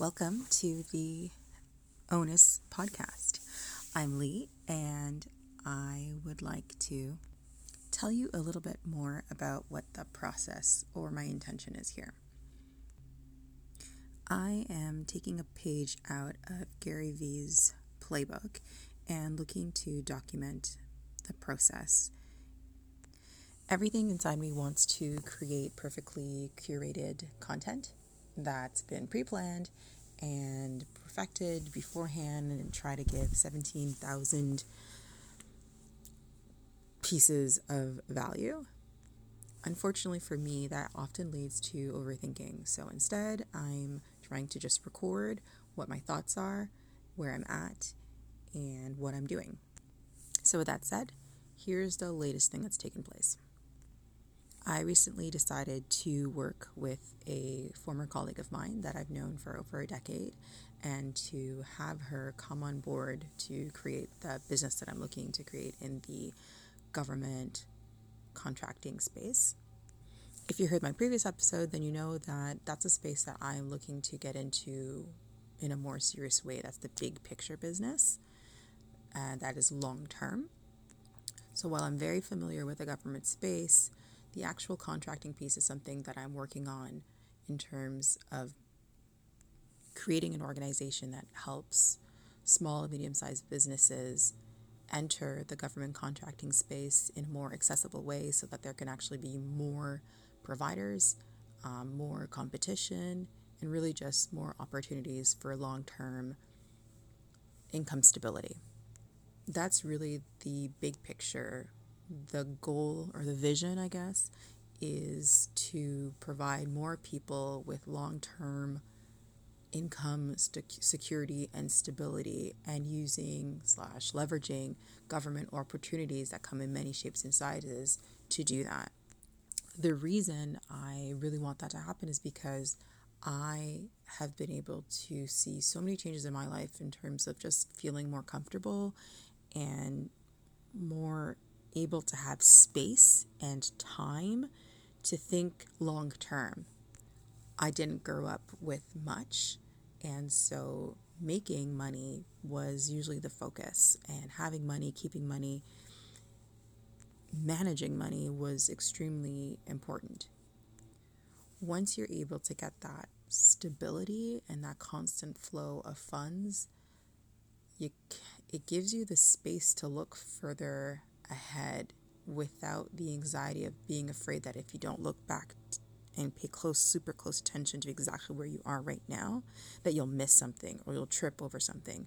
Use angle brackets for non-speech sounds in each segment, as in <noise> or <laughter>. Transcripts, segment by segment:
Welcome to the Ownus podcast. I'm Lee, and I would like to tell you a little bit more about what the process or my intention is here. I am taking a page out of Gary Vee's playbook and looking to document the process. Everything inside me wants to create perfectly curated content that's been pre planned and perfected beforehand and try to give 17,000 pieces of value. Unfortunately for me, that often leads to overthinking. So instead, I'm trying to just record what my thoughts are, where I'm at, and what I'm doing. So, with that said, here's the latest thing that's taken place. I recently decided to work with a former colleague of mine that I've known for over a decade and to have her come on board to create the business that I'm looking to create in the government contracting space. If you heard my previous episode, then you know that that's a space that I'm looking to get into in a more serious way. That's the big picture business, and that is long term. So while I'm very familiar with the government space, the actual contracting piece is something that I'm working on in terms of creating an organization that helps small and medium sized businesses enter the government contracting space in a more accessible way so that there can actually be more providers, um, more competition, and really just more opportunities for long term income stability. That's really the big picture the goal or the vision, I guess, is to provide more people with long term income st- security and stability and using slash leveraging government opportunities that come in many shapes and sizes to do that. The reason I really want that to happen is because I have been able to see so many changes in my life in terms of just feeling more comfortable and more able to have space and time to think long term. I didn't grow up with much, and so making money was usually the focus, and having money, keeping money, managing money was extremely important. Once you're able to get that stability and that constant flow of funds, you, it gives you the space to look further ahead without the anxiety of being afraid that if you don't look back and pay close, super close attention to exactly where you are right now, that you'll miss something or you'll trip over something.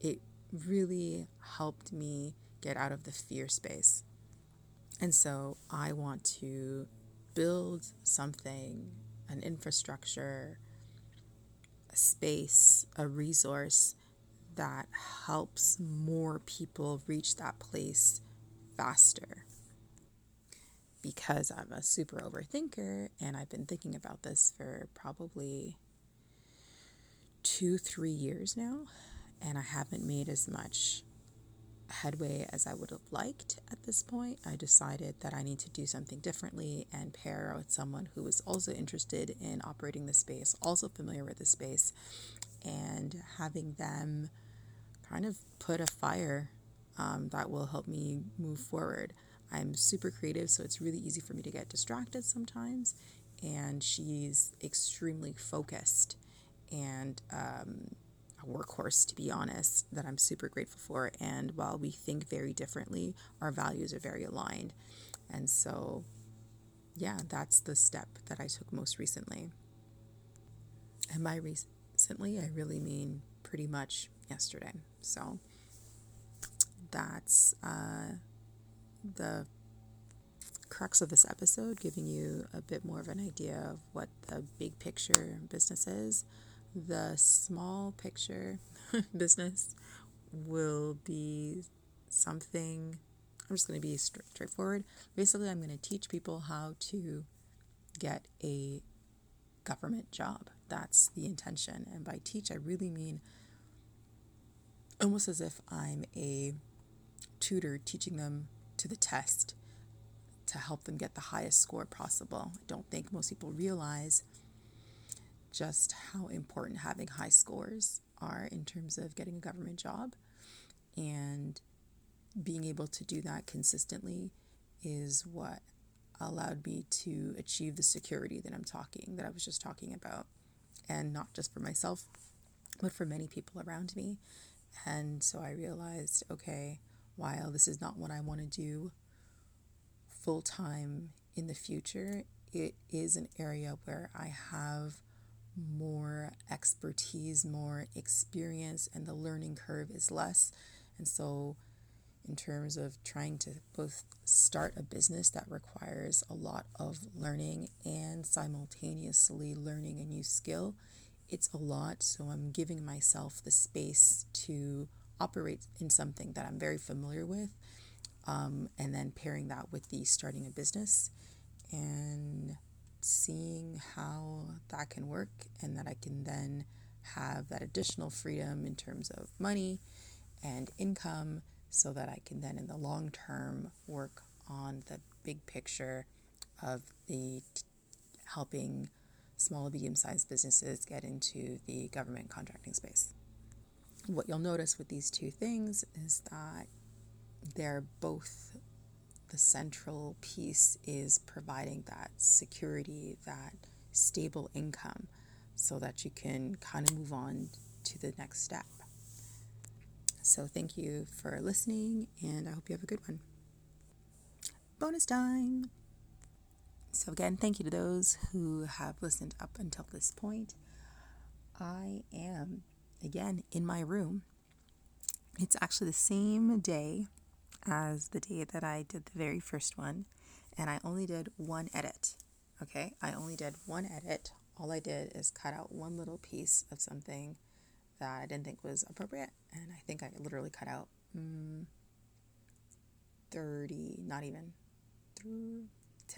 It really helped me get out of the fear space. And so I want to build something, an infrastructure, a space, a resource that helps more people reach that place faster because I'm a super overthinker and I've been thinking about this for probably two, three years now, and I haven't made as much headway as I would have liked at this point. I decided that I need to do something differently and pair with someone who is also interested in operating the space, also familiar with the space, and having them kind of put a fire um, that will help me move forward. I'm super creative, so it's really easy for me to get distracted sometimes. And she's extremely focused and um, a workhorse, to be honest, that I'm super grateful for. And while we think very differently, our values are very aligned. And so, yeah, that's the step that I took most recently. And by recently, I really mean pretty much yesterday. So, that's uh, the crux of this episode, giving you a bit more of an idea of what the big picture business is. The small picture <laughs> business will be something, I'm just going to be straightforward. Basically, I'm going to teach people how to get a government job. That's the intention. And by teach, I really mean almost as if I'm a tutor teaching them to the test to help them get the highest score possible. I don't think most people realize just how important having high scores are in terms of getting a government job. And being able to do that consistently is what allowed me to achieve the security that I'm talking, that I was just talking about. And not just for myself, but for many people around me. And so I realized okay, while this is not what I want to do full time in the future, it is an area where I have more expertise, more experience, and the learning curve is less. And so, in terms of trying to both start a business that requires a lot of learning and simultaneously learning a new skill, it's a lot. So, I'm giving myself the space to operate in something that I'm very familiar with, um, and then pairing that with the starting a business and seeing how that can work and that I can then have that additional freedom in terms of money and income so that I can then in the long term work on the big picture of the t- helping small medium sized businesses get into the government contracting space. What you'll notice with these two things is that they're both the central piece is providing that security, that stable income, so that you can kind of move on to the next step. So, thank you for listening, and I hope you have a good one. Bonus time! So, again, thank you to those who have listened up until this point. I am, again, in my room. It's actually the same day as the day that I did the very first one, and I only did one edit. Okay, I only did one edit. All I did is cut out one little piece of something that I didn't think was appropriate, and I think I literally cut out mm, 30, not even, through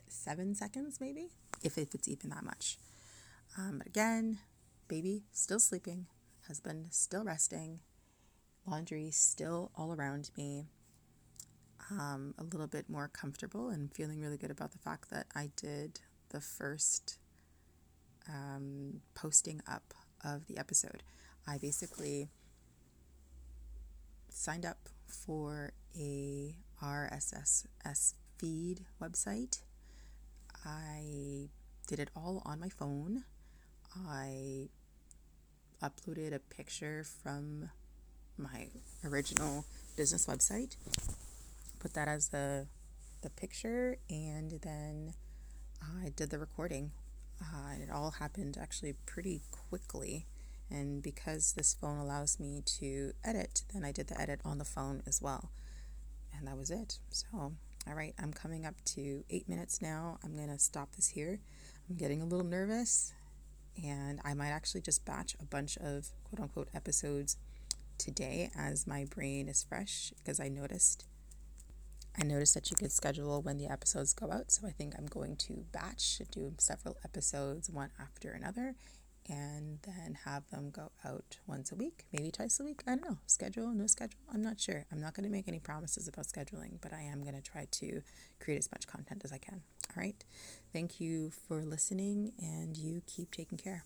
seven seconds maybe, if, if it's even that much. Um, but again, baby still sleeping, husband still resting, laundry still all around me um, a little bit more comfortable and feeling really good about the fact that I did the first um, posting up of the episode. I basically signed up for a RSS feed website. I did it all on my phone. I uploaded a picture from my original business website put that as the the picture, and then I did the recording. Uh, and it all happened actually pretty quickly. And because this phone allows me to edit, then I did the edit on the phone as well. And that was it. So, all right, I'm coming up to eight minutes now. I'm going to stop this here. I'm getting a little nervous, and I might actually just batch a bunch of quote unquote episodes today as my brain is fresh because I noticed I noticed that you could schedule when the episodes go out, so I think I'm going to batch, do several episodes one after another, and then have them go out once a week, maybe twice a week. I don't know. Schedule, no schedule. I'm not sure. I'm not going to make any promises about scheduling, but I am going to try to create as much content as I can. All right. Thank you for listening, and you keep taking care.